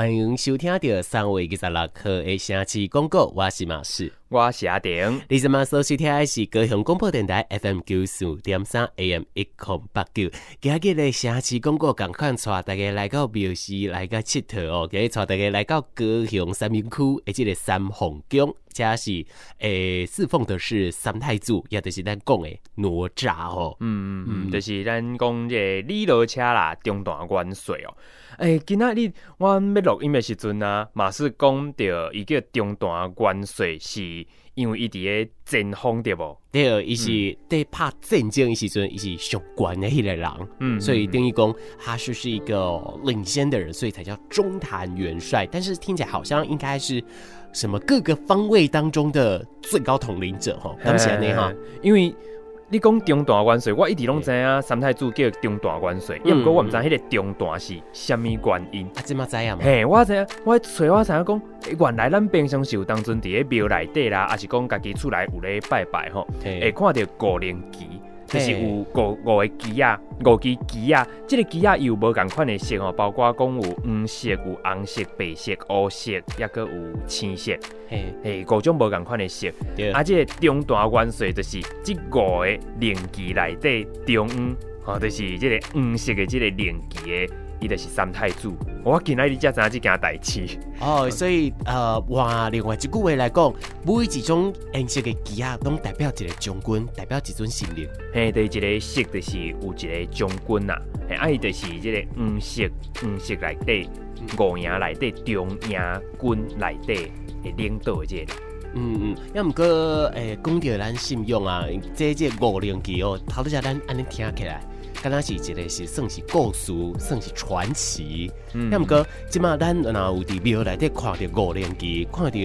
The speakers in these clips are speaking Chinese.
欢迎收听到三月二十六号的城市广告，我是马氏，我是阿丁。你今嘛收听的是高雄广播电台 FM 九四点三 AM 一零八九。今日的城市广告赶快带大家来到庙市来个佚佗哦，给带大家来到高雄三民区的这个三凤宫，这是诶、欸、侍奉的是三太祖，也就是咱讲的哪吒哦。嗯嗯嗯，就是咱讲这个李罗车啦，中大元帅哦。诶、欸，今仔日我要录音的时阵啊，马是讲到伊个中大元帅是因为伊伫个前锋对不？对，伊是在拍战争的时阵，伊是上官的迄个人，嗯，所以等于讲他是是一个领先的人，所以才叫中坛元帅。但是听起来好像应该是什么各个方位当中的最高统领者哈，当然呢哈，因为。你讲中大元帅，我一直拢知影三太子叫中大元帅，因为过我唔知迄个中大是虾米原因。啊，这么知影吗？嘿，我知影，我揣我知影讲，原来咱平常时有当阵伫咧庙内底啦，还是讲家己厝内有咧拜拜吼，会看到五灵旗。就是有五五个旗啊，五支旗啊，这个旗啊有无共款的色哦，包括讲有黄色、有红色、白色、乌色，抑阁有青色，嘿，嘿，五种无共款的色。对啊，这个中段元帅就是这五个灵旗内底中央，吼，就是这个黄色的这个灵旗的。伊就是三太子，我今仔日才知影即件代志。哦，所以呃，换，另外一句话来讲，每一种颜色的旗啊，拢代表一个将军，代表一尊神灵。嘿，对，一个色就是有一个将军呐，嘿，啊，伊就是即个黄色，黄色内底五营内底中央军内底的领导这个。嗯嗯，要毋过诶，讲到咱信用啊，这这五零旗哦，头拄则咱安尼听起来。刚刚是一个是算是故事，算是传奇。那么哥，今嘛咱然后有伫庙内底看到五连旗，看到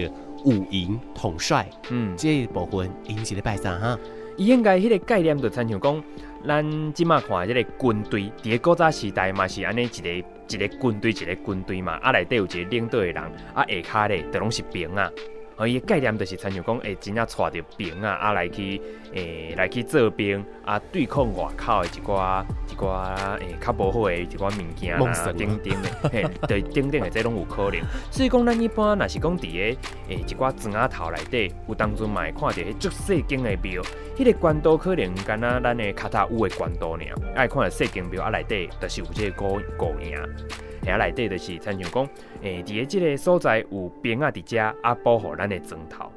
五营统帅，嗯，这一部分因是咧拜啥哈？伊应该迄个概念就亲像讲，咱今嘛看这个军队，伫个古早时代嘛是安尼一个一个军队一个军队嘛，啊内底有一个领导的人，啊下骹咧都拢是兵啊。哦，伊个概念就是，亲像讲，会真正带着兵啊，啊来去，诶、欸，来去做兵，啊对抗外口的一寡一寡诶较无好的一寡物件啊，等等的，嘿，对，等等的，这拢有可能。所以讲，咱一般若是讲伫个诶一寡砖仔头内底，有当阵嘛会看到迄足细间的庙，迄、那个关刀可能敢若咱的脚踏有的关刀尔，爱看到细间庙啊内底，就是有这个五五营。遐内底就是，亲像讲，诶、欸，伫个即个所在有兵啊伫遮啊保护咱的砖头，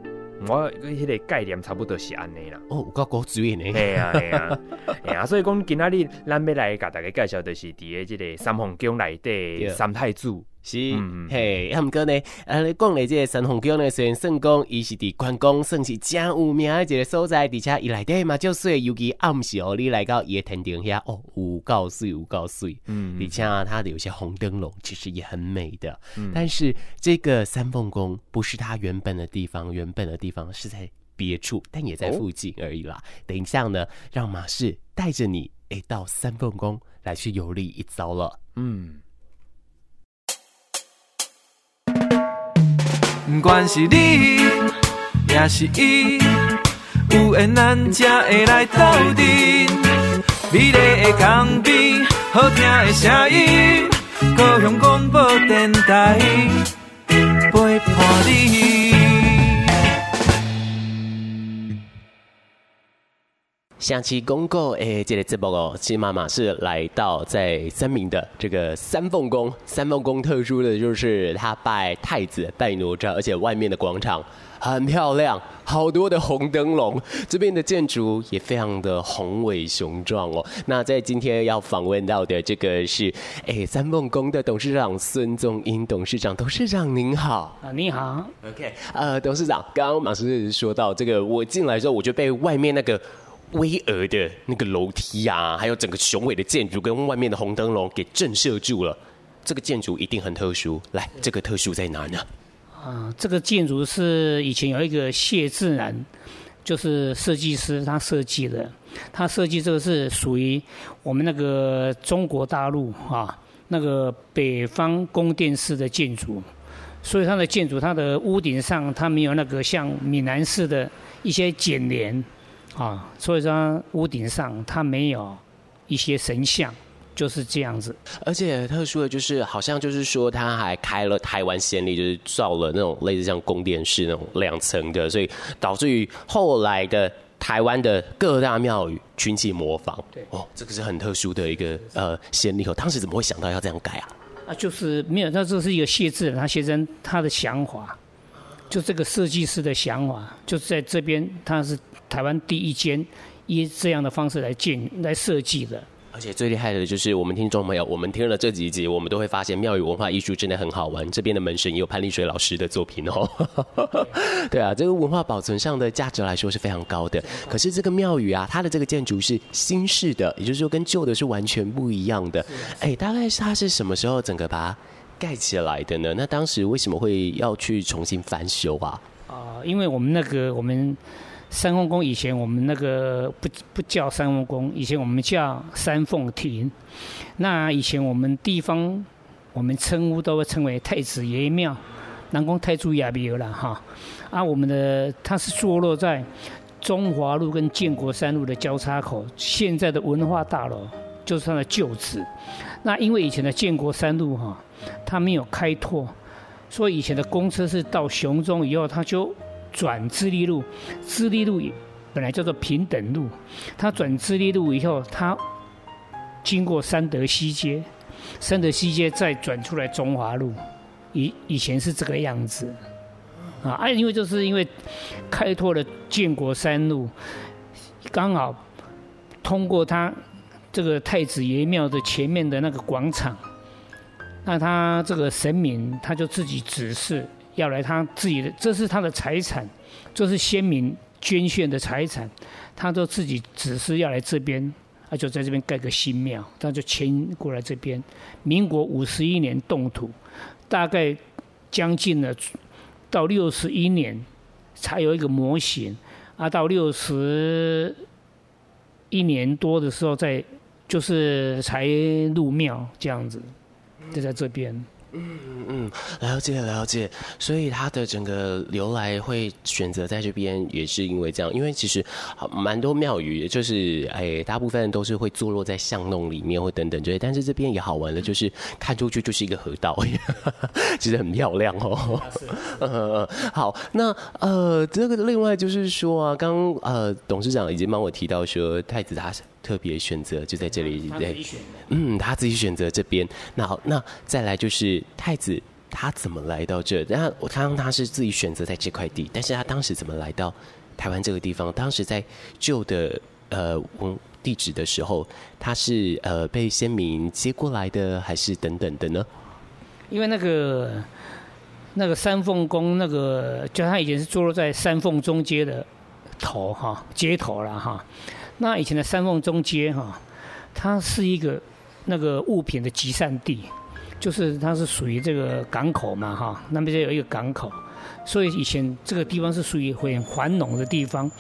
我迄个概念差不多是安尼啦。哦，有够古锥呢。系啊系啊，系 啊，所以讲今仔日咱要来甲大家介绍，就是伫个即个三皇宫内底三太子。是，嗯、嘿，啊毋过呢，啊，你讲的这个三凤宫呢，虽然算讲伊是伫关公算是真有名的一个所在，而且伊内底嘛就水，尤其暗时哦，你来到伊的天顶遐哦，有够水，有够水，嗯，而且它的有些红灯笼其实也很美的，嗯，但是这个三凤宫不是它原本的地方，原本的地方是在别处，但也在附近而已啦。哦、等一下呢，让马氏带着你诶到三凤宫来去游历一遭了，嗯。不管是你，也是伊，有缘咱才会来斗阵。美丽的江边，好听的声音，高雄广播电台陪伴你。下期公告诶，这个节目哦，其实妈妈是来到在三明的这个三凤宫。三凤宫特殊的就是他拜太子、拜哪吒，而且外面的广场很漂亮，好多的红灯笼。这边的建筑也非常的宏伟雄壮哦。那在今天要访问到的这个是诶三凤宫的董事长孙宗英董事长，董事长您好啊，你好，OK，呃，董事长，刚刚马师说到这个，我进来之后我就被外面那个。巍峨的那个楼梯啊，还有整个雄伟的建筑跟外面的红灯笼给震慑住了。这个建筑一定很特殊，来，这个特殊在哪呢？啊，这个建筑是以前有一个谢自然，就是设计师他设计的。他设计这个是属于我们那个中国大陆啊，那个北方宫殿式的建筑，所以它的建筑，它的屋顶上它没有那个像闽南式的一些剪帘。啊，所以说屋顶上它没有一些神像，就是这样子。而且特殊的就是，好像就是说，他还开了台湾先例，就是造了那种类似像宫殿式那种两层的，所以导致于后来的台湾的各大庙宇群起模仿。对，哦，这个是很特殊的一个呃先例哦。当时怎么会想到要这样改啊？啊，就是没有，那这是一个谢志，他先生他的想法，就这个设计师的想法，就是在这边他是台湾第一间以这样的方式来建来设计的。而且最厉害的就是我们听众朋友，我们听了这几集，我们都会发现庙宇文化艺术真的很好玩。这边的门神也有潘丽水老师的作品哦。对啊，这个文化保存上的价值来说是非常高的。可是这个庙宇啊，它的这个建筑是新式的，也就是说跟旧的是完全不一样的。哎，大概是它是什么时候整个把它盖起来的呢？那当时为什么会要去重新翻修啊？啊，因为我们那个我们。三凤宫以前我们那个不不叫三凤宫，以前我们叫三凤亭。那以前我们地方我们称呼都会称为太子爷爷庙，南宫太祖爷庙了哈。啊，我们的它是坐落在中华路跟建国三路的交叉口，现在的文化大楼就是它的旧址。那因为以前的建国三路哈，他没有开拓，所以以前的公车是到雄中以后，他就。转支立路，支立路本来叫做平等路，他转支立路以后，他经过三德西街，三德西街再转出来中华路，以以前是这个样子，啊，哎，因为就是因为开拓了建国三路，刚好通过他这个太子爷庙的前面的那个广场，那他这个神明他就自己指示。要来他自己的，这是他的财产，这是先民捐献的财产，他就自己指示要来这边，他就在这边盖个新庙，他就迁过来这边。民国五十一年动土，大概将近了到六十一年才有一个模型，啊，到六十一年多的时候再就是才入庙这样子，就在这边。嗯嗯，了解了解，所以他的整个由来会选择在这边，也是因为这样。因为其实蛮多庙宇，就是哎，大部分都是会坐落在巷弄里面或等等这些。但是这边也好玩的，就是看出去就是一个河道，其实很漂亮哦。嗯，好，那呃，这个另外就是说啊，刚呃董事长已经帮我提到说，太子他特别选择就在这里，对，嗯，他自己选择这边。那好，那再来就是太子他怎么来到这？那我看他是自己选择在这块地，但是他当时怎么来到台湾这个地方？当时在旧的呃地址的时候，他是呃被先民接过来的，还是等等的呢？因为那个那个三凤宫，那个就他以前是坐落在三凤中街的头哈街头了哈。那以前的三凤中街哈，它是一个那个物品的集散地，就是它是属于这个港口嘛哈，那边就有一个港口，所以以前这个地方是属于很繁荣的地方。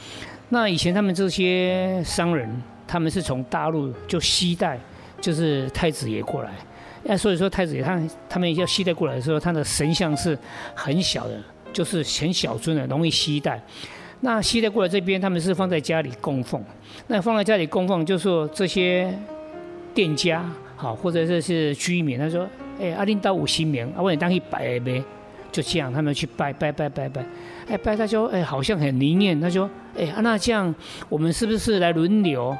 那以前他们这些商人，他们是从大陆就携带，就是太子爷过来，那所以说太子爷他他们要携带过来的时候，他的神像是很小的，就是很小尊的，容易携带。那携带过来这边，他们是放在家里供奉。那放在家里供奉，就是说这些店家好，或者这是居民，他说：“哎、欸，阿领导有神明，啊，我当去拜呗。”就这样，他们去拜拜拜拜拜。哎、拜他说：“哎、欸，好像很灵验。”他说：“哎、欸，那这样我们是不是来轮流，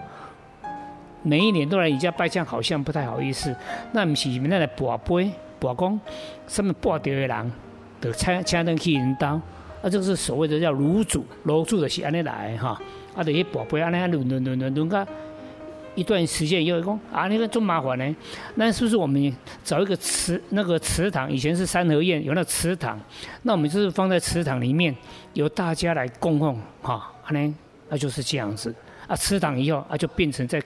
每一年都来你家拜？这样好像不太好意思。那不是你们那来跋杯跋公，上面跋掉的人，就请请人去引导。”啊，这个是所谓的叫炉主，炉主的是安尼来哈，啊，这些宝贝安尼轮轮轮轮轮个一段时间以后讲啊，那个真麻烦呢。那是不是我们找一个祠那个祠堂？以前是三合院有那个祠堂，那我们就是放在祠堂里面，由大家来供奉哈，安尼那就是这样子。啊，祠堂以后啊，就变成在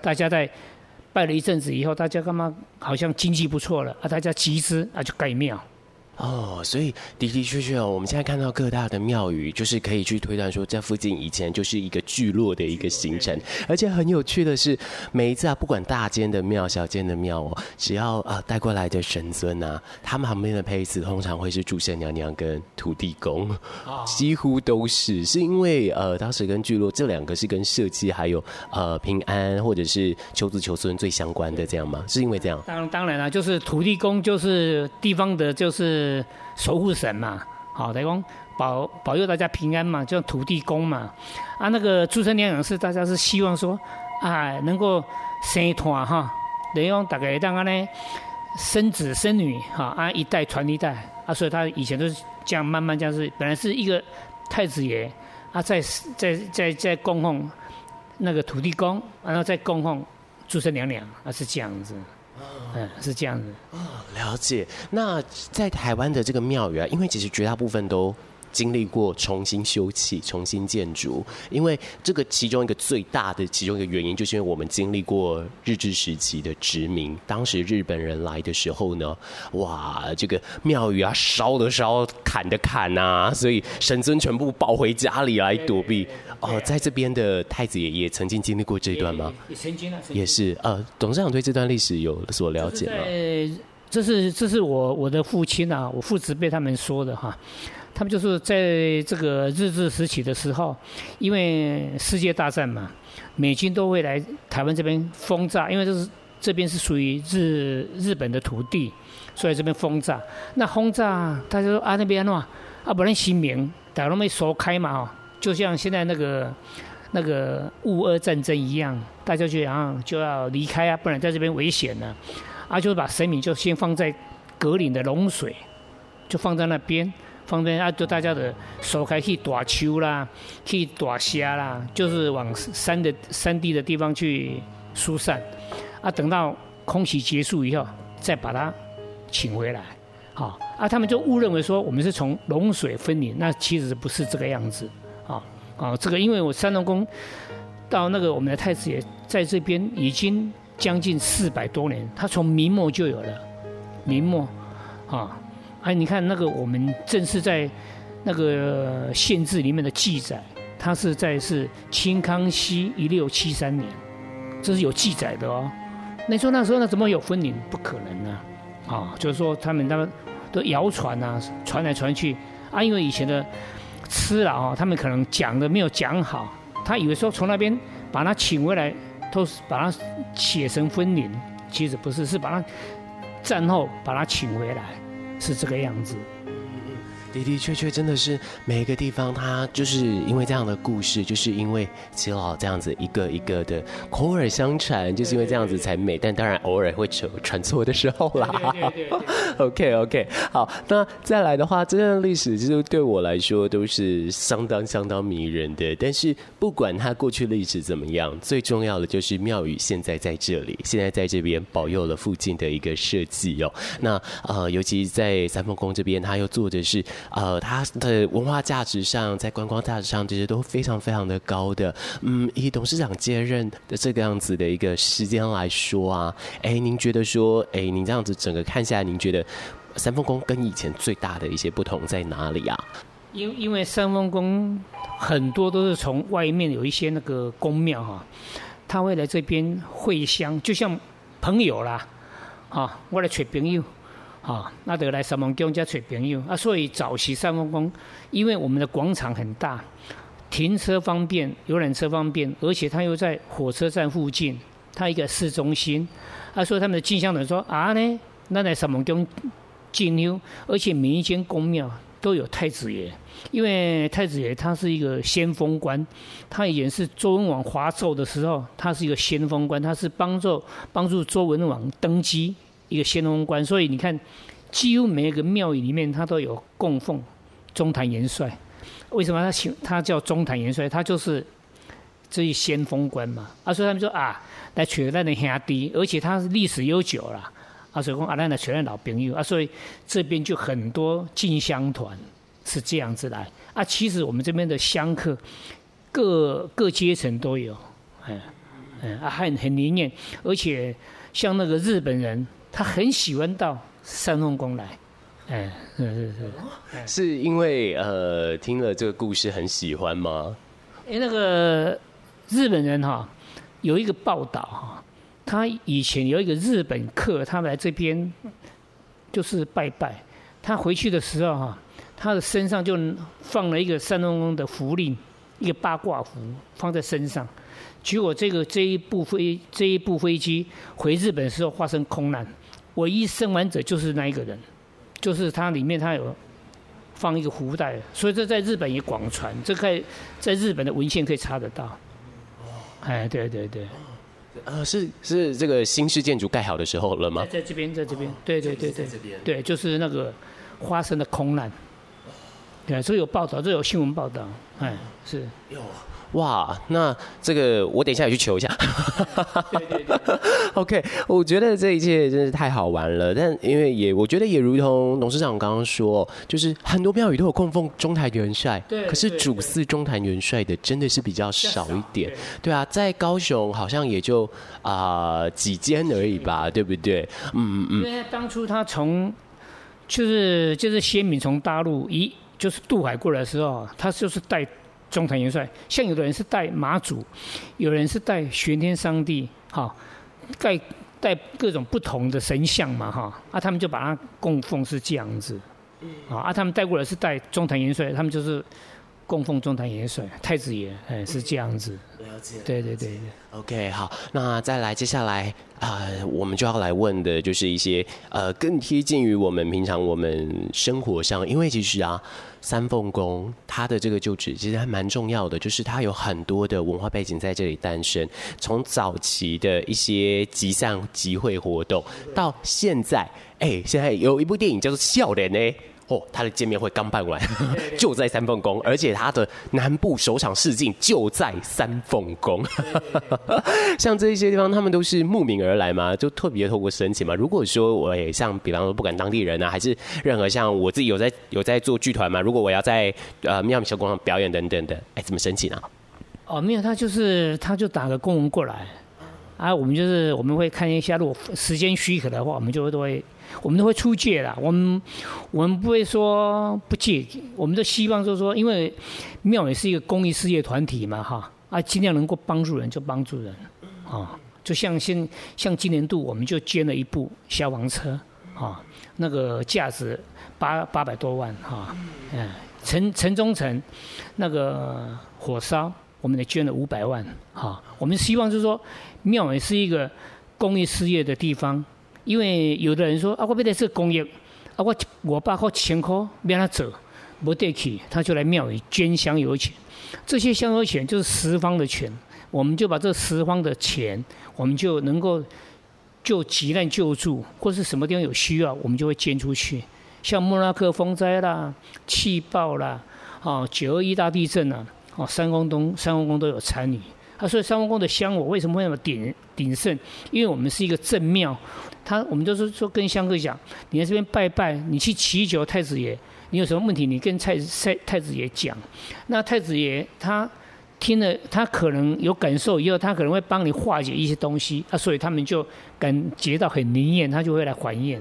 大家在拜了一阵子以后，大家干嘛好像经济不错了啊，大家集资啊就盖庙。哦，所以的的确确哦，我们现在看到各大的庙宇，就是可以去推断说，这附近以前就是一个聚落的一个形成。而且很有趣的是，每一次啊，不管大间的庙、小间的庙哦，只要啊带过来的神尊啊，他们旁边的配置通常会是注圣娘娘跟土地公，几乎都是，是因为呃当时跟聚落这两个是跟社稷还有呃平安或者是求子求孙最相关的这样吗？是因为这样？当当然了，就是土地公就是地方的，就是。是守护神嘛，好，等于讲保保佑大家平安嘛，叫土地公嘛。啊，那个注圣娘娘是大家是希望说啊，能够生团哈，等于讲大概当个呢生子生女哈，啊一代传一代啊，所以他以前都是这样慢慢这样是，本来是一个太子爷啊，在在在在供奉那个土地公，然后再供奉注圣娘娘啊，是这样子。嗯，是这样子。哦，了解。那在台湾的这个庙宇啊，因为其实绝大部分都经历过重新修葺、重新建筑。因为这个其中一个最大的其中一个原因，就是因为我们经历过日治时期的殖民。当时日本人来的时候呢，哇，这个庙宇啊，烧的烧，砍的砍啊，所以神尊全部抱回家里来躲避。哦，在这边的太子爷爷曾经经历过这一段吗？也曾经啊，也是。呃，董事长对这段历史有所了解吗？呃，这是这是我我的父亲啊，我父子被他们说的哈。他们就是在这个日治时期的时候，因为世界大战嘛，美军都会来台湾这边轰炸，因为这是这边是属于日日本的土地，所以这边轰炸。那轰炸，他就说啊那边喏，啊不能兴民，大家都没说开嘛哦。就像现在那个那个乌俄战争一样，大家就想就要离开啊，不然在这边危险呢。啊，就把神明就先放在格林的龙水，就放在那边，放在啊，就大家的手开去打球啦，去打虾啦，就是往山的山地的地方去疏散。啊，等到空袭结束以后，再把它请回来。好，啊，他们就误认为说我们是从龙水分离，那其实不是这个样子。啊，这个因为我三龙宫到那个我们的太子爷在这边已经将近四百多年，他从明末就有了，明末啊，哎，你看那个我们正是在那个县志里面的记载，他是在是清康熙一六七三年，这是有记载的哦。那说那时候呢，怎么有分灵？不可能呢，啊，就是说他们那个都谣传啊，传来传去啊，因为以前的。吃了啊，他们可能讲的没有讲好，他以为说从那边把他请回来，都是把他写成分灵，其实不是，是把他战后把他请回来，是这个样子。的的确确，真的是每一个地方，它就是因为这样的故事，就是因为耆老这样子一个一个的口耳相传，就是因为这样子才美。但当然偶尔会传传错的时候啦。OK OK，好，那再来的话，这段历史其实对我来说都是相当相当迷人的。但是不管它过去历史怎么样，最重要的就是庙宇现在在这里，现在在这边保佑了附近的一个设计哦。那呃，尤其在三凤宫这边，它又做的是。呃，它的文化价值上，在观光价值上，这些都非常非常的高的。嗯，以董事长接任的这个样子的一个时间来说啊，哎，您觉得说，哎，您这样子整个看下来，您觉得三凤宫跟以前最大的一些不同在哪里啊？因因为三凤宫很多都是从外面有一些那个宫庙哈，他会来这边会香，就像朋友啦，啊，我来找朋友。啊，那得来三凤宫家找朋友啊，所以早期三凤宫，因为我们的广场很大，停车方便，游览车方便，而且它又在火车站附近，它一个市中心，啊，所以他们的进香人说啊呢，那来三凤宫进香，而且每一间宫庙都有太子爷，因为太子爷他是一个先锋官，他以前是周文王伐纣的时候，他是一个先锋官，他是帮助帮助周文王登基。一个先锋官，所以你看，几乎每一个庙宇里面，他都有供奉中坛元帅。为什么他请他叫中坛元帅？他就是这一先锋官嘛。啊，所以他们说啊，来取那的兄弟，而且他是历史悠久了。啊，所以说啊，那的取那老朋友啊，所以这边就很多进香团是这样子来。啊，其实我们这边的香客各各阶层都有，嗯嗯啊，很很灵验，而且像那个日本人。他很喜欢到三凤宫来，哎，是是是，是因为呃听了这个故事很喜欢吗？哎，那个日本人哈有一个报道哈，他以前有一个日本客，他来这边就是拜拜，他回去的时候哈，他的身上就放了一个三丰宫的符令，一个八卦符放在身上，结果这个这一部飞这一部飞机回日本的时候发生空难，唯一生还者就是那一个人。就是他里面他有放一个福袋，所以这在日本也广传，这可以在日本的文献可以查得到。哎，对对对，呃，是是这个新式建筑盖好的时候了吗？在这边，在这边，对对对对，对，就是那个发生的空难。对，这有报道，这有新闻报道，哎，是有。哇，那这个我等一下也去求一下。对 对对。OK，我觉得这一切真是太好玩了。但因为也，我觉得也如同董事长刚刚说，就是很多庙宇都有供奉中坛元帅，对。可是主祀中坛元帅的真的是比较少一点，对，对啊，在高雄好像也就啊、呃、几间而已吧，对不对？嗯嗯嗯。因为当初他从就是就是先民从大陆一就是渡海过来的时候，他就是带。中坛元帅，像有的人是带马祖，有人是带玄天上帝，哈，带带各种不同的神像嘛，哈，啊，他们就把它供奉是这样子，啊，他们带过来是带中坛元帅，他们就是供奉中坛元帅，太子爷，哎，是这样子。了解。对对对对。OK，好，那再来，接下来啊、呃，我们就要来问的就是一些呃更贴近于我们平常我们生活上，因为其实啊。三凤宫，它的这个旧址其实还蛮重要的，就是它有很多的文化背景在这里诞生。从早期的一些集散集会活动，到现在，哎、欸，现在有一部电影叫做《笑脸》呢。哦，他的见面会刚办完，就在三凤宫，而且他的南部首场试镜就在三凤宫。像这一些地方，他们都是慕名而来嘛，就特别透过申请嘛。如果说我也像，比方说不管当地人啊，还是任何像我自己有在有在做剧团嘛，如果我要在呃庙宇小广场表演等等的，哎，怎么申请啊？哦，没有，他就是他就打个公文过来，啊，我们就是我们会看一下，如果时间许可的话，我们就会都会。我们都会出借啦，我们我们不会说不借，我们都希望就是说，因为庙也是一个公益事业团体嘛，哈。啊，尽量能够帮助人就帮助人，啊，就像现像今年度我们就捐了一部消防车，啊，那个价值八八百多万，哈，嗯，城城中城那个火烧，我们也捐了五百万，哈，我们希望就是说，庙也是一个公益事业的地方。因为有的人说啊，我为了这公益，啊，我我爸靠钱块让他走，不得去，他就来庙里捐香油钱。这些香油钱就是十方的钱，我们就把这十方的钱，我们就能够救急难救助，或是什么地方有需要，我们就会捐出去。像莫拉克风灾啦、气爆啦、啊九二一大地震啦啊，哦三宫东三宫宫都有参与。啊，所以三宫宫的香火为什么会那么鼎鼎盛？因为我们是一个正庙。他，我们都是说跟香客讲，你在这边拜拜，你去祈求太子爷，你有什么问题，你跟太太太子爷讲。那太子爷他听了，他可能有感受以后，他可能会帮你化解一些东西啊，所以他们就感觉到很灵验，他就会来还愿。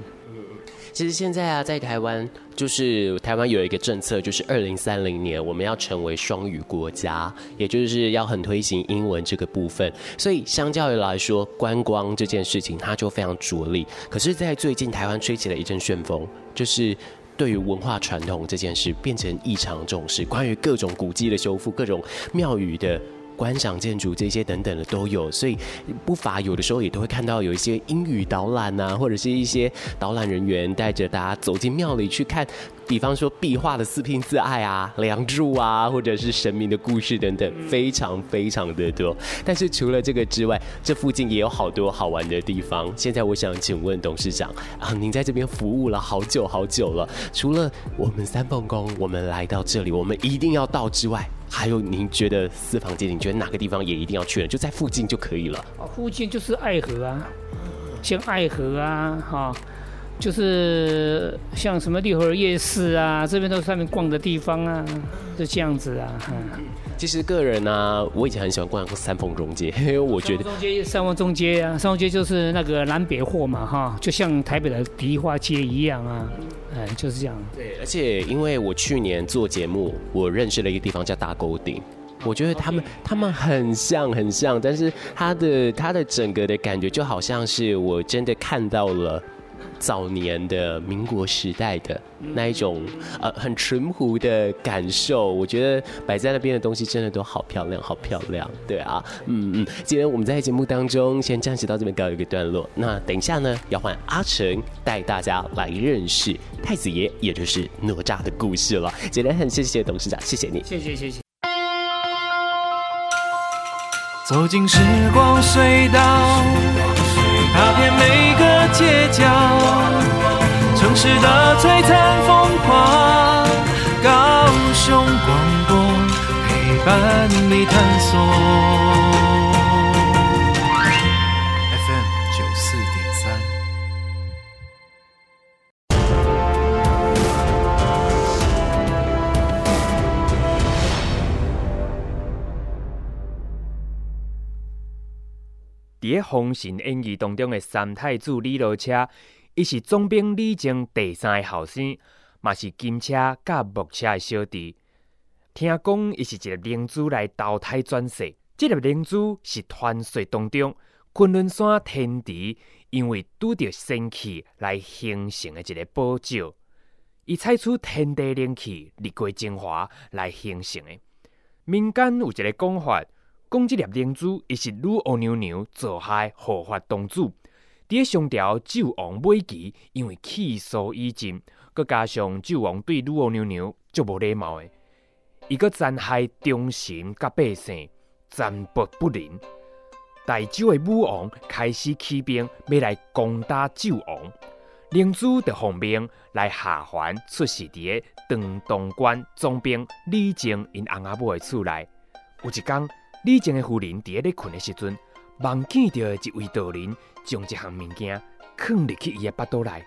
其实现在啊，在台湾，就是台湾有一个政策，就是二零三零年我们要成为双语国家，也就是要很推行英文这个部分。所以相较于来说，观光这件事情它就非常着力。可是，在最近台湾吹起了一阵旋风，就是对于文化传统这件事变成异常重视，关于各种古迹的修复、各种庙宇的。观赏建筑这些等等的都有，所以不乏有的时候也都会看到有一些英语导览啊，或者是一些导览人员带着大家走进庙里去看，比方说壁画的四拼四爱啊、梁祝啊，或者是神明的故事等等，非常非常的多。但是除了这个之外，这附近也有好多好玩的地方。现在我想请问董事长啊，您在这边服务了好久好久了，除了我们三凤宫，我们来到这里，我们一定要到之外。还有，您觉得私房街，你觉得哪个地方也一定要去呢？就在附近就可以了。哦，附近就是爱河啊，像爱河啊，哈，就是像什么六合夜市啊，这边都是上面逛的地方啊，就这样子啊。嗯，其实个人呢，啊，我以前很喜欢逛三凤中街，因为我觉得中街三凤中街啊，三凤街就是那个南北货嘛，哈，就像台北的迪化街一样啊。嗯，就是这样。对，而且因为我去年做节目，我认识了一个地方叫大沟顶，我觉得他们.他们很像很像，但是他的他的整个的感觉就好像是我真的看到了。早年的民国时代的那一种呃很淳朴的感受，我觉得摆在那边的东西真的都好漂亮，好漂亮，对啊，嗯嗯。今天我们在节目当中先暂时到这边告一个段落，那等一下呢要换阿成带大家来认识太子爷，也就是哪吒的故事了。今天很谢谢董事长，谢谢你，谢谢谢谢。走进时光隧道。街角，城市的璀璨风光，高雄广播陪伴你探索。封神演义》当中的三太子李罗车，伊是总兵李靖第三个后生，嘛是金车甲木车的小弟。听讲伊是一个灵珠来投胎转世，这个灵珠是传说当中昆仑山天池因为拄着仙气来形成的一个宝石，伊采取天地灵气、日月精华来形成的。民间有一个讲法。讲这粒灵珠，伊是女娲娘娘做害护法童子。伫上朝纣王尾期，因为气数已尽，佮加上纣王对女娲娘娘足无礼貌的，伊佮残害忠臣佮百姓，残暴不仁。大周的武王开始起兵，要来攻打纣王。灵珠的奉命来下凡出世伫个长东关总兵李靖因翁仔某的厝内，有一天。李靖的夫人伫咧困的时阵，梦见着一位道人将一项物件放入去伊的腹肚内，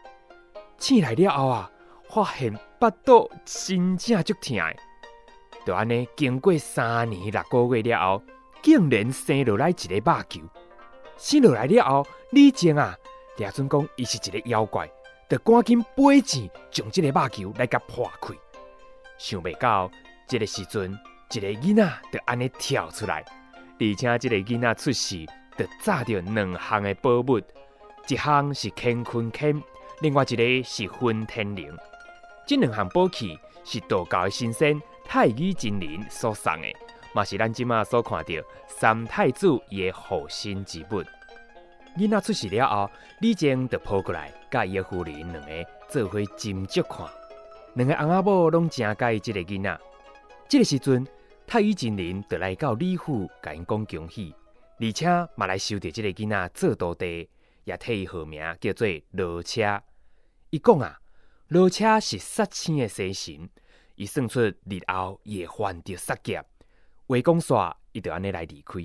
醒来了后啊，发现腹肚真正足疼的。就安尼经过三年六个月了后，竟然生落来一个肉球。生落来了后，李靖啊，抓准讲伊是一个妖怪，就赶紧买钱将这个肉球来甲破开。想袂到这个时阵。一个囡仔就安尼跳出来，而且这个囡仔出世就炸着两项的宝物，一项是乾坤圈，另外一个是混天铃。这两项宝器是道教的神仙太乙真人所送的，嘛是咱今麦所看到三太子伊的护身之物。囡仔出世了后，李靖就抱过来，甲伊的夫人两个做伙斟酌看，两个翁仔某拢真介意这个囡仔。这个时阵。太乙真人就来到李府，甲因讲恭喜，而且嘛来收着这个囡仔做徒弟，也替伊号名叫做罗车。伊讲啊，罗车是杀青的生神，伊算出日后也犯着杀劫。话讲煞，伊就安尼来离开。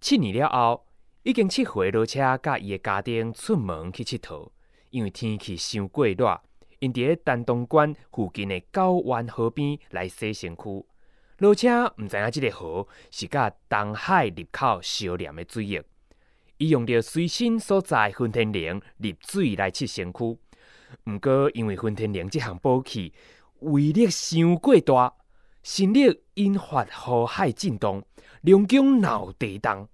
七年了后，已经七岁罗车甲伊的家丁出门去佚佗，因为天气伤过热，因伫个丹东关附近的九湾河边来洗身躯。罗车毋知影即个河是甲东海入口相连的水域，伊用着随身所在混天铃入水来去身躯。毋过因为混天铃即项宝器威力伤过大，神力引发河海震动，龙宫闹地动。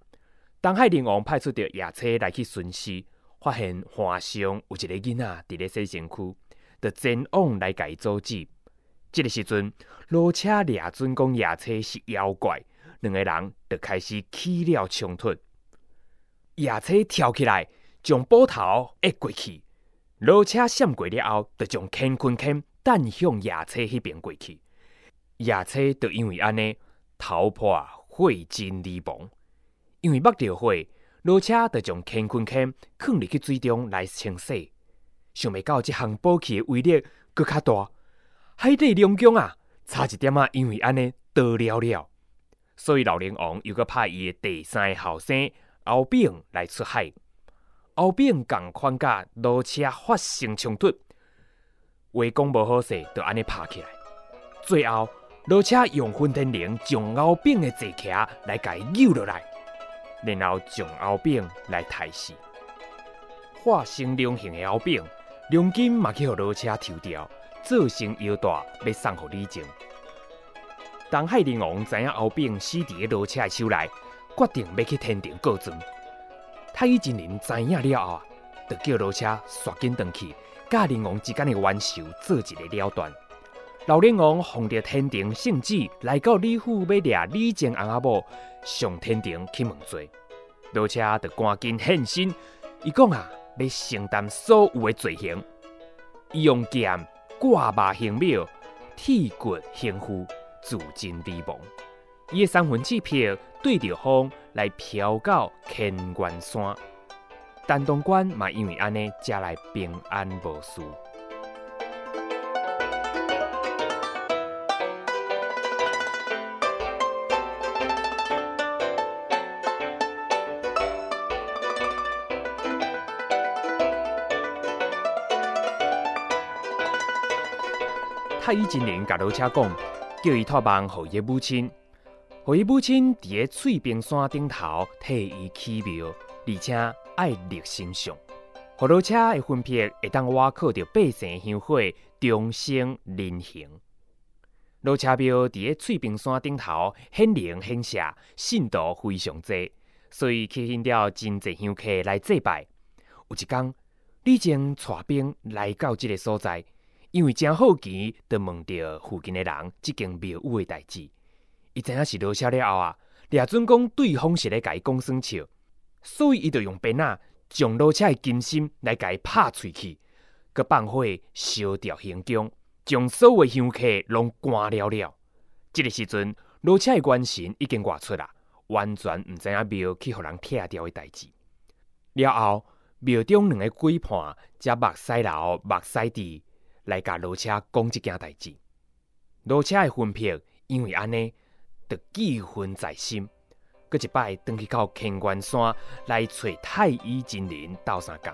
东海灵王派出着夜车来去巡视，发现岸上有一个囡仔伫咧洗身躯，就前往来甲伊阻止。这个时阵，罗车俩尊公夜车是妖怪，两个人就开始起了冲突。夜车跳起来，将波头压过去，罗车闪过了后，就将乾坤圈弹向夜车迄边过去。夜车就因为安尼头破血尽而亡。因为目着火，罗车就将乾坤圈放入去水中来清洗。想未到这项宝器的威力搁较大。海底龙宫啊，差一点啊，因为安尼得了了，所以老灵王又阁派伊的第三个后生敖丙来出海。敖丙共款甲罗车发生冲突，话讲无好势，就安尼拍起来。最后，罗车用混天绫将敖丙的坐骑来甲伊扭落来，然后将敖丙来抬死。化成龙形的敖丙。龙筋嘛去互罗车抽掉，造成腰带要送互李靖。东海龙王知影后柄死伫个罗车的手内，决定要去天庭告状。太乙真人知影了后，就叫罗车赶紧回去，甲龙王之间的冤仇做一个了断。老龙王奉着天庭圣旨来到李府，要掠李靖翁仔某上天庭去问罪。罗车就赶紧现身，伊讲啊，要承担所有的罪行，伊用剑挂马行庙，铁骨行夫，自尽地亡。伊的三魂七魄对着风来飘到乾元山，陈塘关嘛因为安尼，才来平安无事。太乙真人甲老车讲，叫伊托梦互伊母亲，互伊母亲伫个翠屏山顶头替伊起庙，而且爱立神像，互罗车的分别会当挖靠着百姓香火，终生人行。老车庙伫个翠屏山顶头显灵显圣，信徒非常济，所以吸引了真济香客来祭拜。有一天，李靖带兵来到这个所在。因为真好奇，就问着附近的人这间庙宇的代志。伊知影是罗车了后啊，掠准讲对方是来甲伊讲算笑，所以伊就用鞭仔将罗车的金心来甲伊拍碎去，搁放火烧掉行宫，将所有香客拢关了了。这个时阵，罗车的元神已经外出啦，完全毋知影庙去互人拆掉的代志。了后，庙中两个鬼判才目屎流目屎滴。来甲罗车讲这件代志，罗车的魂魄因为安尼，就记恨在心。搁一摆，登去到乾元山来找太乙真人斗相共。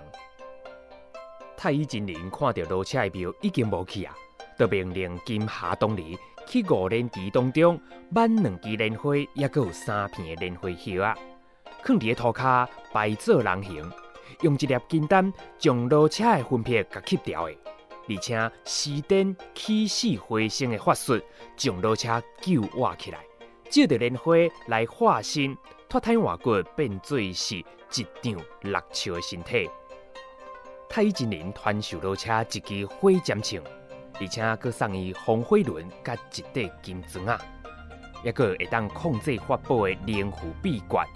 太乙真人看到罗车的庙已经无去啊，就命令金霞东离去五莲池当中挽两支莲花，也阁有三片莲花叶啊，放伫个涂骹摆做人形，用一粒金丹将罗车的魂魄甲吸掉的。而且施展起死回生的法术，将老车救活起来，借着莲花来化身脱胎换骨，变做是一张六笑的身体。太真人传授老车一支火尖枪，而且阁送伊风火轮甲一块金砖啊，也阁会当控制法宝的灵符秘诀，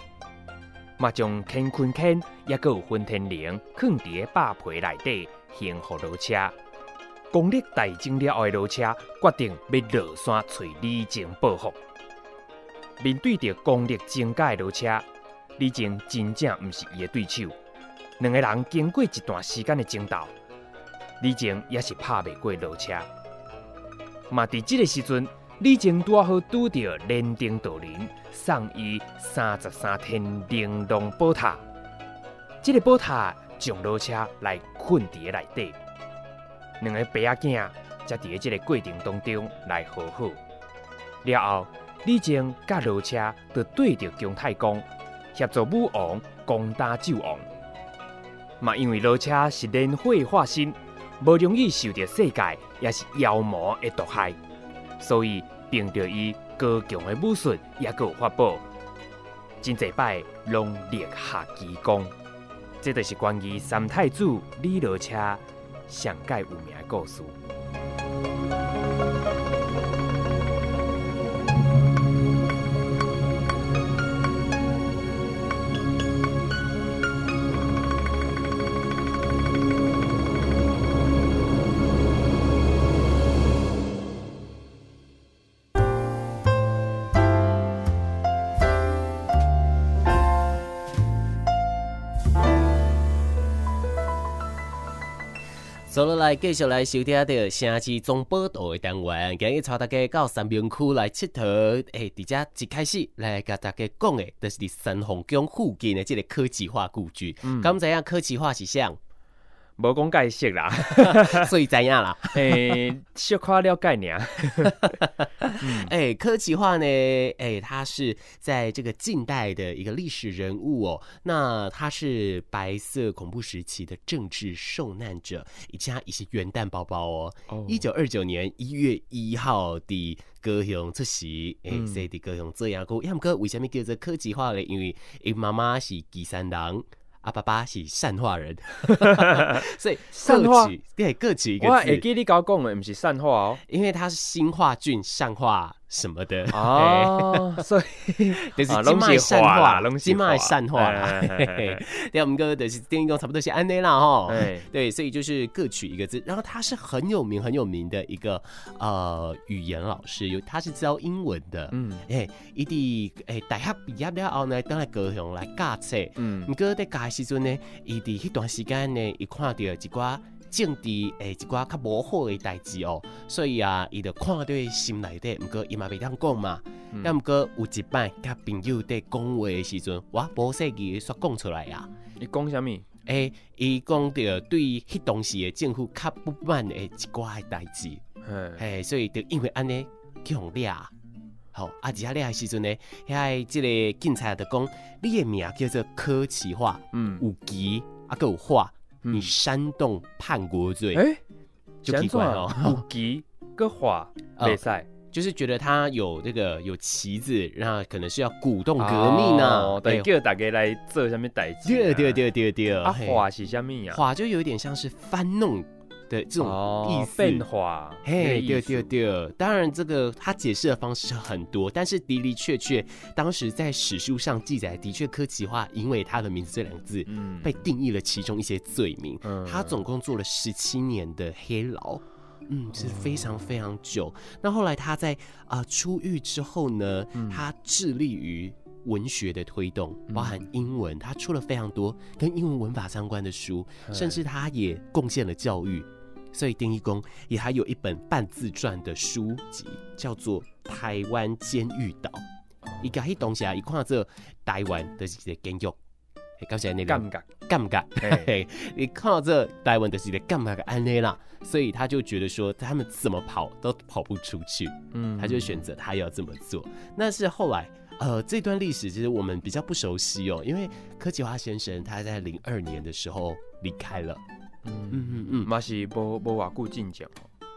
嘛将乾坤圈也阁有混天绫藏伫个百皮内底，幸福老车。功力大增了后的罗车决定要落山找李靖报复。面对着功力增加的罗车，李靖真正毋是伊的对手。两个人经过一段时间的争斗，李靖也是拍袂过罗车。嘛，伫这个时阵，李靖拄好拄到连丁道人送伊三十三天玲珑宝塔，这个宝塔将罗车来困伫个内底。两个爸仔囝才伫个这个过程当中来和好。了后，李靖甲罗车就对着姜太公协助武王攻打纣王。嘛，因为罗车是莲花化身，无容易受到世界也是妖魔的毒害，所以凭着伊高强的武术也阁有法宝，真侪摆拢立下奇功。这就是关于三太子李罗车。上盖有名的故事。来继续来收听到城市总报道的单元，今日带大家到三明区来佚佗。诶、欸，伫遮一开始来甲大家讲的，就是伫三凤宫附近的这个科技化故居。嗯，敢知影科技化是啥？无讲解释啦，所以怎样啦？诶、欸，小夸了解你啊。哎、欸，柯奇华呢？哎、欸，他是在这个近代的一个历史人物哦。那他是白色恐怖时期的政治受难者，以及他一些元旦包包哦。一九二九年一月一号的高雄出席，哎、欸，在的高雄这样讲。要么哥为什么叫做科技化呢？因为因妈妈是基山人。阿爸爸是善化人，所以善化？对各取一个字。我会记你刚讲的，不是善化哦，因为他是新化郡善化什么的哦，所以 就是金麦善化，金麦善化。对，我们哥的是电影工差不多是安内啦哈。对，所以就是各取一个字。然后他是很有名很有名的一个呃语言老师，有他是教英文的。嗯，哎，伊滴哎大学毕业了后呢，等来高雄来教册。嗯，我们哥在教。时阵呢，伊伫迄段时间呢，伊看到一寡政治诶，一寡较无好诶代志哦，所以啊，伊就看对心内底，毋过伊嘛袂当讲嘛，啊毋过有一摆甲朋友伫讲话诶时阵，我无细记煞讲出来啊。伊讲啥物？诶、欸，伊讲着对迄当时诶政府较不满诶一寡诶代志，嘿，所以就因为安尼去互掠。好，啊，接下来诶时阵呢，遐即个警察就讲，你诶名叫做柯奇化，嗯，有奇啊，搁有华，你煽动叛国罪，哎、欸，就奇怪哦，有奇搁华，袂使，就是觉得他有这个有旗子，然后可能是要鼓动革命呢、啊，哦、对，叫大家来做什么代志，对对对对对，啊，华是什么呀？华就有点像是翻弄。对这种意思，变化，嘿，对对对，当然这个他解释的方式很多，但是的的确确，当时在史书上记载，的确科奇华因为他的名字这两个字，嗯，被定义了其中一些罪名，嗯，他总共做了十七年的黑牢，嗯，是非常非常久。那后来他在啊、呃、出狱之后呢，他致力于文学的推动，包含英文，他出了非常多跟英文文法相关的书，甚至他也贡献了教育。所以丁义公也还有一本半自传的书籍，叫做《台湾监狱岛》。伊甲迄东西啊，一看这台湾就是一个监狱，刚才那个尴尬。尴尬，嘿。嘿，你看到这台湾就是一个尴尬的安内啦，所以他就觉得说他们怎么跑都跑不出去，嗯，他就选择他要这么做。那是后来，呃，这段历史其实我们比较不熟悉哦，因为柯奇华先生他在零二年的时候离开了。嗯嗯嗯，嘛是无无偌久进讲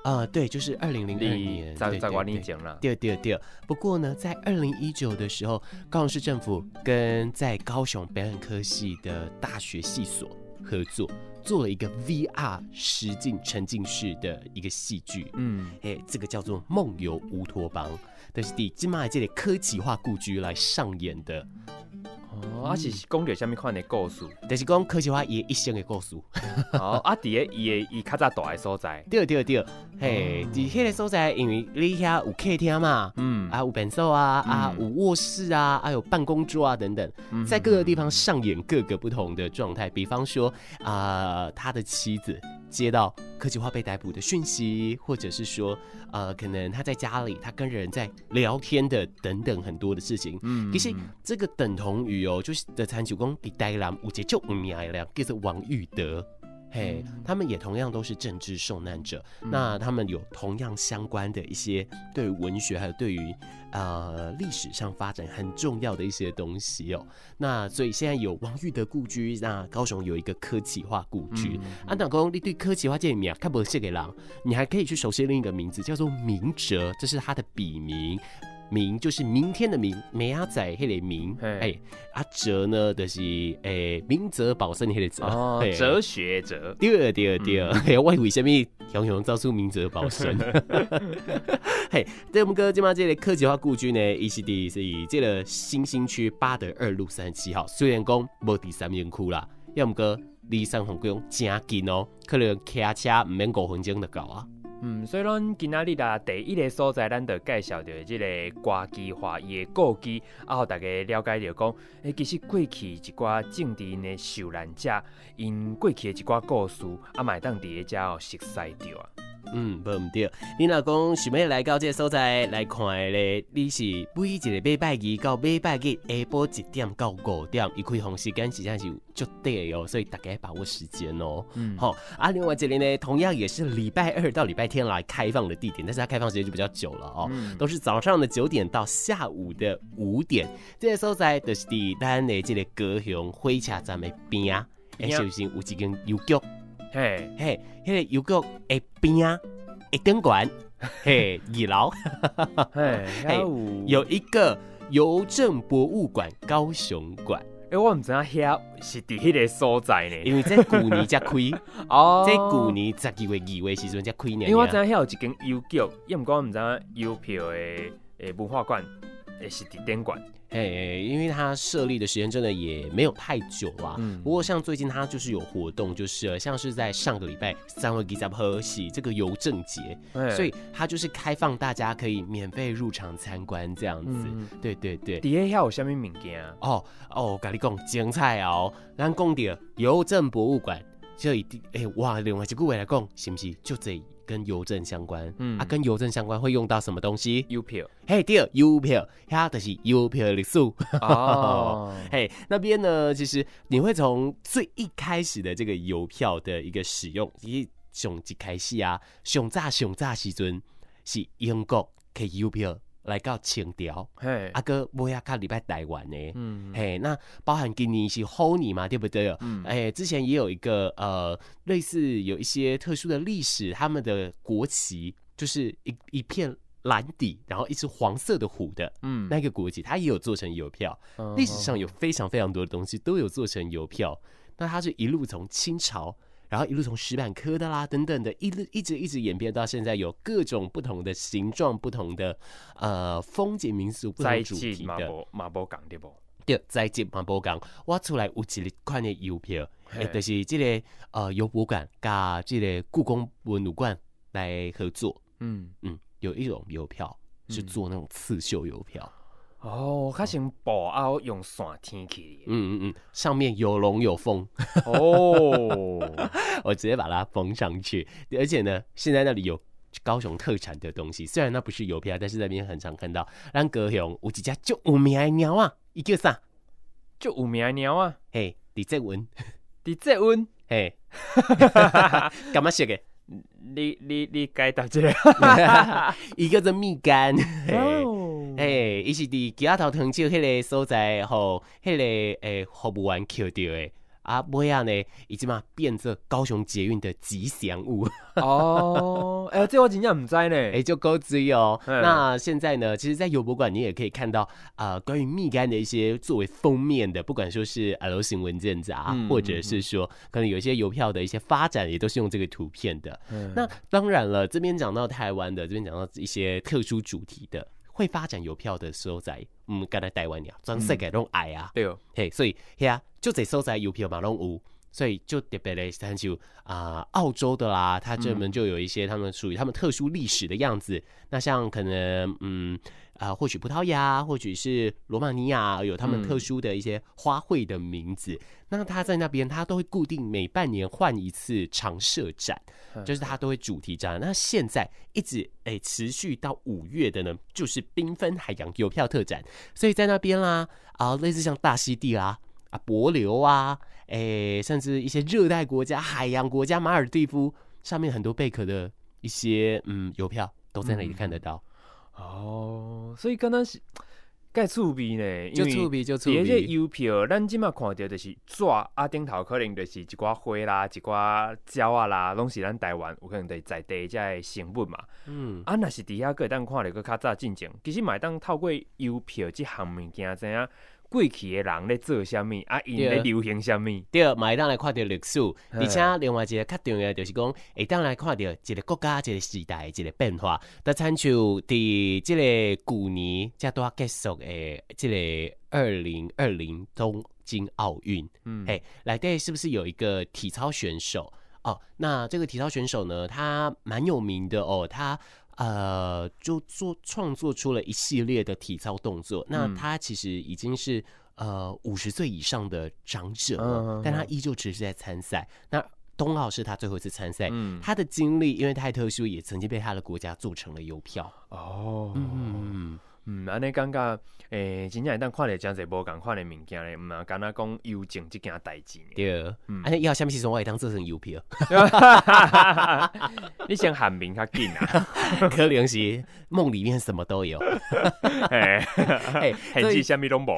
啊，对，就是二零零二年，在在管理讲了，对对对。不过呢，在二零一九的时候，高雄市政府跟在高雄表演科系的大学系所合作，做了一个 VR 实境沉浸式的一个戏剧。嗯，哎，这个叫做《梦游乌托邦》，但是第金马界的科技化故居来上演的。哦，啊是讲着虾米款的故事？就是讲柯奇华伊一生的故事。哦，啊，伫个伊个伊较早大个所在。对对对，嘿，伫迄个所在，因为你遐有客厅嘛，嗯，啊有便所啊，啊有卧室啊，啊有办公桌啊等等，在各个地方上演各个不同的状态。比方说啊，他的妻子接到柯奇华被逮捕的讯息，或者是说，呃，可能他在家里，他跟人在聊天的等等很多的事情。嗯，其实这个等同于。哦就是的残九公比戴兰五节就五米矮两，叫做王玉德，嘿，他们也同样都是政治受难者。嗯、那他们有同样相关的一些对于文学还有对于呃历史上发展很重要的一些东西哦。那所以现在有王玉德故居，那高雄有一个科技化故居。安长公，你对柯奇华这个名看不写给狼，你还可以去熟悉另一个名字，叫做明哲，这是他的笔名。明就是明天的明，明仔迄个明，哎嘿，阿哲呢就是诶明哲保身迄个哲，哲学哲，对对对，哎、嗯，我为什么雄雄造出明哲保身？嘿，对我们哥今嘛这个科技化故居呢伊是伫是以这个新兴区八德二路三十七号，虽然讲无第三面区啦，要么哥离三重区真近哦，可能开车唔免五分钟就到啊。嗯，所以咱今仔日啦，第一个所在，咱就介绍着即个歌姬华伊的故居，啊，互大家了解着讲，诶、欸，其实过去一寡政治的受难者，因过去的一寡故事，啊，嘛会当伫个遮哦熟悉着啊。嗯，无毋对。你若讲想要来到这个所在来看的咧，你是每一个礼拜二到礼拜日下晡一点到五点，伊开放时间实际上是足短哦，所以大家把握时间哦。嗯，好。啊，另外这里呢，同样也是礼拜二到礼拜天来开放的地点，但是它开放时间就比较久了哦，嗯、都是早上的九点到下午的五点。这个所在就是伫咱的这个高雄火车站的边啊，哎，是不是有一间邮局？嘿，嘿，迄个邮局诶边啊，诶灯管，嘿，二楼，嘿，嘿，有一个邮政博物馆高雄馆。诶、欸，我唔知影遐是伫迄个所在呢，因为这旧年才开，哦，这旧年十二月二月时阵才开呢。因为我知影遐有一间邮局，也毋过我唔知影邮票诶诶文化馆诶是伫灯馆。哎，因为它设立的时间真的也没有太久啊。嗯。不过像最近它就是有活动，就是像是在上个礼拜三月二十号是这个邮政节，嘿所以它就是开放大家可以免费入场参观这样子。嗯、对对对。底下还有什么物件？哦哦，跟你讲精彩哦。咱讲到邮政博物馆，就一定哎哇，另外一句话来讲，是不是就这？跟邮政相关，嗯啊，跟邮政相关会用到什么东西？邮票，嘿，第二邮票，它的是邮票的历史。哦，嘿，那边呢，其实你会从最一开始的这个邮票的一个使用，一从一开始啊，上早上早时阵是英国给邮票。来到清朝，嘿，阿哥不要看礼拜台湾呢，嗯，嘿，那包含今年是猴年嘛，对不对？嗯，哎，之前也有一个呃，类似有一些特殊的历史，他们的国旗就是一一片蓝底，然后一只黄色的虎的，嗯，那个国旗它也有做成邮票，历史上有非常非常多的东西都有做成邮票，那它是一路从清朝。然后一路从石板刻的啦，等等的，一路一直一直演变到现在，有各种不同的形状、不同的呃风景民俗、不同主题的。马波港对不？对，在接马波港挖出来有几款的邮票，诶，就是这个呃邮博馆加这个故宫文物馆来合作。嗯嗯，有一种邮票是做那种刺绣邮票。嗯哦，它像布偶用线天气，嗯嗯嗯，上面有龙有凤，哦，我直接把它封上去。而且呢，现在那里有高雄特产的东西，虽然那不是邮票，但是那边很常看到。咱高雄有一只就有名的鸟啊，伊叫啥？就有名的鸟啊，嘿，李泽文，李泽文，嘿，干嘛写的？你你你该到这，一个是蜜柑。哎，伊是伫吉仔头糖厂迄个所在吼，迄、那个诶、欸、服务员捡到诶。啊，尾仔呢，伊即嘛变作高雄捷运的吉祥物哦。哎、欸，这我真正唔知呢。哎、欸，就够追哦。嗯、那现在呢，其实，在邮博馆你也可以看到啊、呃，关于蜜柑的一些作为封面的，不管说是 L 型文件夹，嗯、或者是说可能有一些邮票的一些发展，也都是用这个图片的。嗯、那当然了，这边讲到台湾的，这边讲到一些特殊主题的。会发展邮票的所在，嗯，刚才台湾呀，全世界拢爱啊，对哦，嘿，所以呀，就这所在邮票嘛拢有，所以就特别的，像就啊，澳洲的啦，它这门就有一些他们属于他们特殊历史的样子。那像可能，嗯。啊、呃，或许葡萄牙，或许是罗马尼亚，有他们特殊的一些花卉的名字。嗯、那他在那边，他都会固定每半年换一次常设展，嗯、就是他都会主题展。那现在一直诶、欸、持续到五月的呢，就是缤纷海洋邮票特展。所以在那边啦，啊，类似像大溪地啦，啊，帛流啊，诶、欸，甚至一些热带国家、海洋国家，马尔地夫上面很多贝壳的一些嗯邮票都在那里看得到。嗯哦，所以刚刚是盖厝边呢，就厝边就厝边。这些邮票，咱今麦看到就是纸啊，顶头可能就是一寡花啦，一寡鸟啊啦，拢是咱台湾有可能在在地这些成本嘛。嗯，啊，若是底下个当看了个较早进前，其实买当透过邮票这项物件怎样？过去的人咧做啥物啊？因咧流行啥物？对，嘛会当来看到历史，而且另外一个较重要就是讲，会当来看到一个国家、一个时代、一个变化。那参照伫即个旧年才拄结束诶，即个二零二零东京奥运，嗯，嘿，内底是不是有一个体操选手？哦，那这个体操选手呢，他蛮有名的哦，他。呃，就做创作出了一系列的体操动作。那他其实已经是呃五十岁以上的长者了，嗯、但他依旧持续在参赛。那冬奥是他最后一次参赛，嗯他的经历因为太特殊，也曾经被他的国家做成了邮票。哦，嗯嗯嗯，安尼感觉，诶、欸，真正会当看着真侪无共款的物件咧，毋啊，敢若讲邮政即件代志呢。对，嗯安尼以后啥物时阵我会当做成邮票，你先喊名较紧啊，可能是梦里面什么都有。哎，哎，现所以实啥物拢无。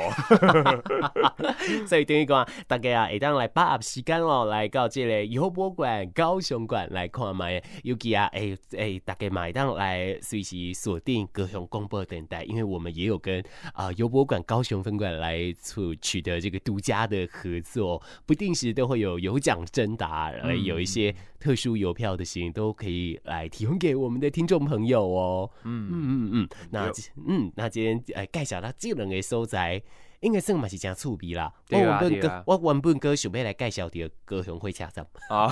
所以等于讲，大家啊，会当来把握时间哦，来到这个邮博馆、高雄馆来看卖。尤其啊，诶、欸、哎、欸，大家嘛会当来随时锁定高雄广播电台，因为我们也有跟啊邮博馆高雄分馆来促取得这个独家的合作，不定时都会有有奖征答，来有一些特殊邮票的型都可以来提供给我们的听众朋友哦。嗯嗯嗯嗯，那嗯那今天哎介绍到这两个所在。应该算嘛是真趣味啦。我原本哥，啊我原本哥想要来介绍着高雄火车站，哦，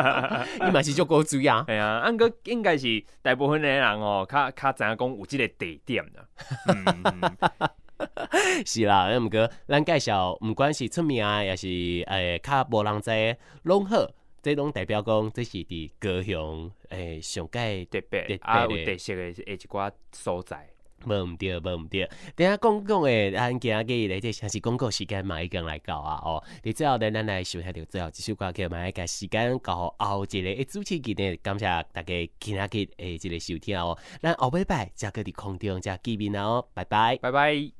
伊嘛是足高追啊。哎呀，安哥应该是大部分的人哦，较较知影讲有即个地点的。嗯，是啦，那毋过咱介绍，毋管是出名啊，也是诶较无人知，拢好，这拢代表讲这是伫高雄诶上界特别特别啊，有特色的诶一寡所在。无毋对，无毋对。等下讲讲诶，咱今仔日咧，这像是广告时间嘛，已经来到啊哦。你最后咧，咱来收听着最后一首歌曲，嘛，甲时间到后一个诶主持人诶，感谢大家今仔日诶，一个收听哦。咱后尾拜再搁伫空中再见面哦，拜拜，拜拜。